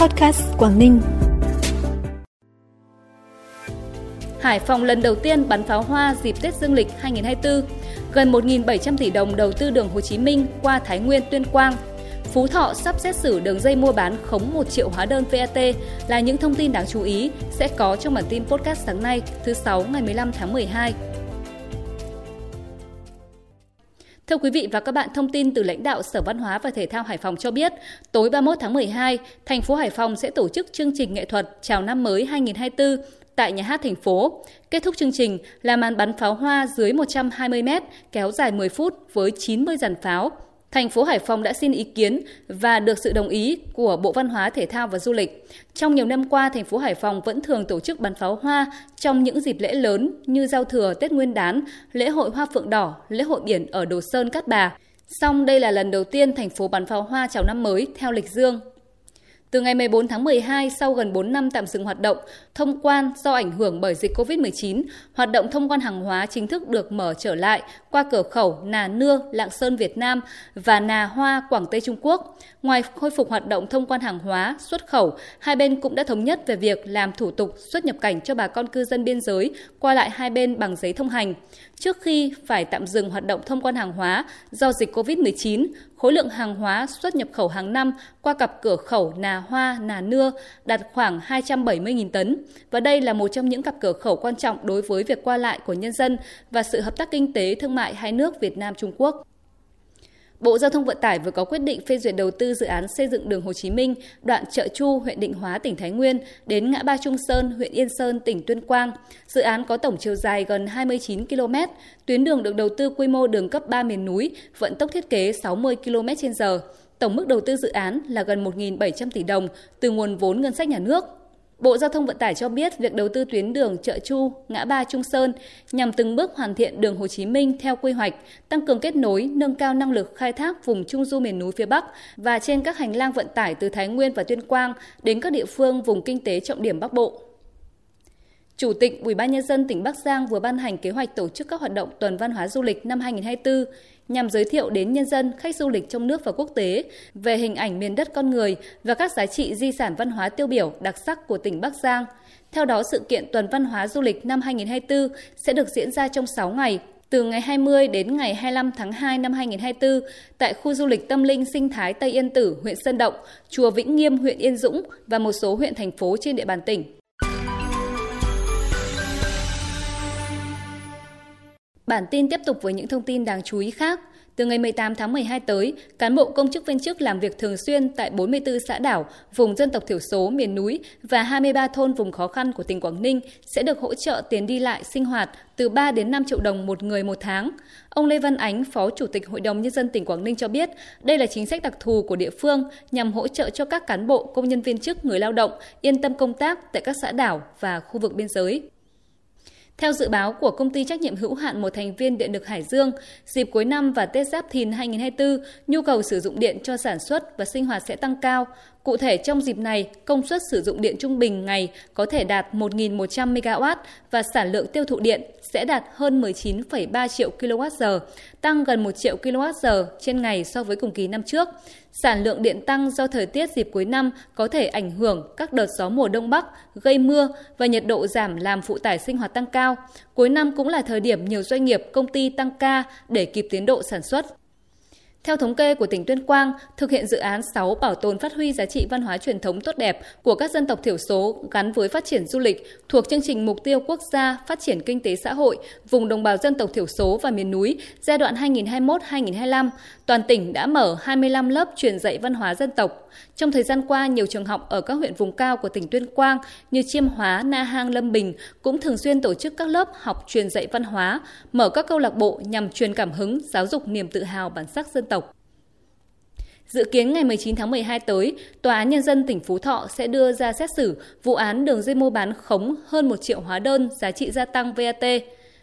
Podcast Quảng Ninh. Hải Phòng lần đầu tiên bắn pháo hoa dịp Tết Dương lịch 2024. Gần 1.700 tỷ đồng đầu tư đường Hồ Chí Minh qua Thái Nguyên, Tuyên Quang. Phú Thọ sắp xét xử đường dây mua bán khống 1 triệu hóa đơn VAT là những thông tin đáng chú ý sẽ có trong bản tin podcast sáng nay, thứ 6 ngày 15 tháng 12. Thưa quý vị và các bạn, thông tin từ lãnh đạo Sở Văn hóa và Thể thao Hải Phòng cho biết, tối 31 tháng 12, thành phố Hải Phòng sẽ tổ chức chương trình nghệ thuật chào năm mới 2024 tại nhà hát thành phố. Kết thúc chương trình là màn bắn pháo hoa dưới 120 mét kéo dài 10 phút với 90 dàn pháo thành phố Hải Phòng đã xin ý kiến và được sự đồng ý của Bộ Văn hóa, Thể thao và Du lịch. Trong nhiều năm qua, thành phố Hải Phòng vẫn thường tổ chức bắn pháo hoa trong những dịp lễ lớn như giao thừa, Tết Nguyên đán, lễ hội Hoa Phượng Đỏ, lễ hội biển ở Đồ Sơn, Cát Bà. Song đây là lần đầu tiên thành phố bắn pháo hoa chào năm mới theo lịch dương. Từ ngày 14 tháng 12, sau gần 4 năm tạm dừng hoạt động, thông quan do ảnh hưởng bởi dịch COVID-19, hoạt động thông quan hàng hóa chính thức được mở trở lại qua cửa khẩu Nà Nưa, Lạng Sơn, Việt Nam và Nà Hoa, Quảng Tây, Trung Quốc. Ngoài khôi phục hoạt động thông quan hàng hóa, xuất khẩu, hai bên cũng đã thống nhất về việc làm thủ tục xuất nhập cảnh cho bà con cư dân biên giới qua lại hai bên bằng giấy thông hành. Trước khi phải tạm dừng hoạt động thông quan hàng hóa do dịch COVID-19, khối lượng hàng hóa xuất nhập khẩu hàng năm qua cặp cửa khẩu Nà Hoa, Nà Nưa đạt khoảng 270.000 tấn. Và đây là một trong những cặp cửa khẩu quan trọng đối với việc qua lại của nhân dân và sự hợp tác kinh tế thương mại hai nước Việt Nam-Trung Quốc. Bộ Giao thông Vận tải vừa có quyết định phê duyệt đầu tư dự án xây dựng đường Hồ Chí Minh, đoạn chợ Chu, huyện Định Hóa, tỉnh Thái Nguyên đến ngã ba Trung Sơn, huyện Yên Sơn, tỉnh Tuyên Quang. Dự án có tổng chiều dài gần 29 km, tuyến đường được đầu tư quy mô đường cấp 3 miền núi, vận tốc thiết kế 60 km/h. Tổng mức đầu tư dự án là gần 1.700 tỷ đồng từ nguồn vốn ngân sách nhà nước. Bộ Giao thông Vận tải cho biết việc đầu tư tuyến đường Chợ Chu, ngã ba Trung Sơn nhằm từng bước hoàn thiện đường Hồ Chí Minh theo quy hoạch, tăng cường kết nối, nâng cao năng lực khai thác vùng Trung du miền núi phía Bắc và trên các hành lang vận tải từ Thái Nguyên và Tuyên Quang đến các địa phương vùng kinh tế trọng điểm Bắc Bộ. Chủ tịch Ủy ban nhân dân tỉnh Bắc Giang vừa ban hành kế hoạch tổ chức các hoạt động tuần văn hóa du lịch năm 2024 nhằm giới thiệu đến nhân dân, khách du lịch trong nước và quốc tế về hình ảnh miền đất con người và các giá trị di sản văn hóa tiêu biểu đặc sắc của tỉnh Bắc Giang. Theo đó, sự kiện tuần văn hóa du lịch năm 2024 sẽ được diễn ra trong 6 ngày, từ ngày 20 đến ngày 25 tháng 2 năm 2024 tại khu du lịch tâm linh sinh thái Tây Yên Tử, huyện Sơn Động, chùa Vĩnh Nghiêm, huyện Yên Dũng và một số huyện thành phố trên địa bàn tỉnh. Bản tin tiếp tục với những thông tin đáng chú ý khác. Từ ngày 18 tháng 12 tới, cán bộ công chức viên chức làm việc thường xuyên tại 44 xã đảo, vùng dân tộc thiểu số miền núi và 23 thôn vùng khó khăn của tỉnh Quảng Ninh sẽ được hỗ trợ tiền đi lại sinh hoạt từ 3 đến 5 triệu đồng một người một tháng. Ông Lê Văn Ánh, Phó Chủ tịch Hội đồng Nhân dân tỉnh Quảng Ninh cho biết, đây là chính sách đặc thù của địa phương nhằm hỗ trợ cho các cán bộ, công nhân viên chức, người lao động yên tâm công tác tại các xã đảo và khu vực biên giới. Theo dự báo của công ty trách nhiệm hữu hạn một thành viên điện lực Hải Dương, dịp cuối năm và Tết Giáp Thìn 2024, nhu cầu sử dụng điện cho sản xuất và sinh hoạt sẽ tăng cao. Cụ thể trong dịp này, công suất sử dụng điện trung bình ngày có thể đạt 1.100 MW và sản lượng tiêu thụ điện sẽ đạt hơn 19,3 triệu kWh, tăng gần 1 triệu kWh trên ngày so với cùng kỳ năm trước. Sản lượng điện tăng do thời tiết dịp cuối năm có thể ảnh hưởng các đợt gió mùa đông bắc, gây mưa và nhiệt độ giảm làm phụ tải sinh hoạt tăng cao. Cuối năm cũng là thời điểm nhiều doanh nghiệp, công ty tăng ca để kịp tiến độ sản xuất. Theo thống kê của tỉnh Tuyên Quang, thực hiện dự án 6 bảo tồn phát huy giá trị văn hóa truyền thống tốt đẹp của các dân tộc thiểu số gắn với phát triển du lịch thuộc chương trình mục tiêu quốc gia phát triển kinh tế xã hội vùng đồng bào dân tộc thiểu số và miền núi giai đoạn 2021-2025, toàn tỉnh đã mở 25 lớp truyền dạy văn hóa dân tộc. Trong thời gian qua, nhiều trường học ở các huyện vùng cao của tỉnh Tuyên Quang như Chiêm Hóa, Na Hang, Lâm Bình cũng thường xuyên tổ chức các lớp học truyền dạy văn hóa, mở các câu lạc bộ nhằm truyền cảm hứng, giáo dục niềm tự hào bản sắc dân tộc. Dự kiến ngày 19 tháng 12 tới, Tòa án Nhân dân tỉnh Phú Thọ sẽ đưa ra xét xử vụ án đường dây mua bán khống hơn 1 triệu hóa đơn giá trị gia tăng VAT.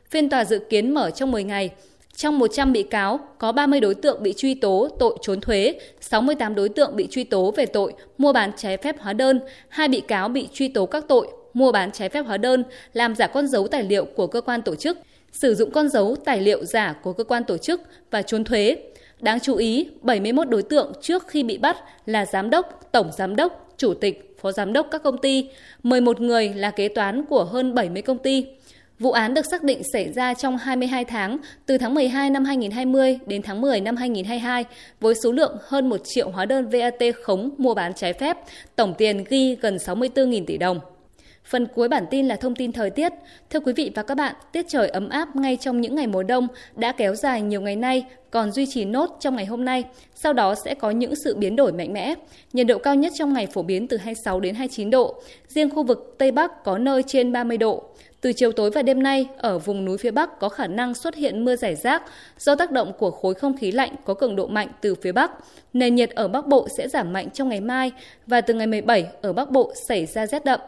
Phiên tòa dự kiến mở trong 10 ngày. Trong 100 bị cáo, có 30 đối tượng bị truy tố tội trốn thuế, 68 đối tượng bị truy tố về tội mua bán trái phép hóa đơn, hai bị cáo bị truy tố các tội mua bán trái phép hóa đơn, làm giả con dấu tài liệu của cơ quan tổ chức, sử dụng con dấu tài liệu giả của cơ quan tổ chức và trốn thuế. Đáng chú ý, 71 đối tượng trước khi bị bắt là giám đốc, tổng giám đốc, chủ tịch, phó giám đốc các công ty, 11 người là kế toán của hơn 70 công ty. Vụ án được xác định xảy ra trong 22 tháng, từ tháng 12 năm 2020 đến tháng 10 năm 2022, với số lượng hơn 1 triệu hóa đơn VAT khống mua bán trái phép, tổng tiền ghi gần 64.000 tỷ đồng. Phần cuối bản tin là thông tin thời tiết. Thưa quý vị và các bạn, tiết trời ấm áp ngay trong những ngày mùa đông đã kéo dài nhiều ngày nay, còn duy trì nốt trong ngày hôm nay. Sau đó sẽ có những sự biến đổi mạnh mẽ. Nhiệt độ cao nhất trong ngày phổ biến từ 26 đến 29 độ. Riêng khu vực Tây Bắc có nơi trên 30 độ. Từ chiều tối và đêm nay, ở vùng núi phía Bắc có khả năng xuất hiện mưa rải rác do tác động của khối không khí lạnh có cường độ mạnh từ phía Bắc. Nền nhiệt ở Bắc Bộ sẽ giảm mạnh trong ngày mai và từ ngày 17 ở Bắc Bộ xảy ra rét đậm.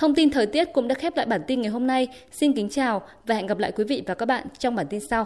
Thông tin thời tiết cũng đã khép lại bản tin ngày hôm nay. Xin kính chào và hẹn gặp lại quý vị và các bạn trong bản tin sau.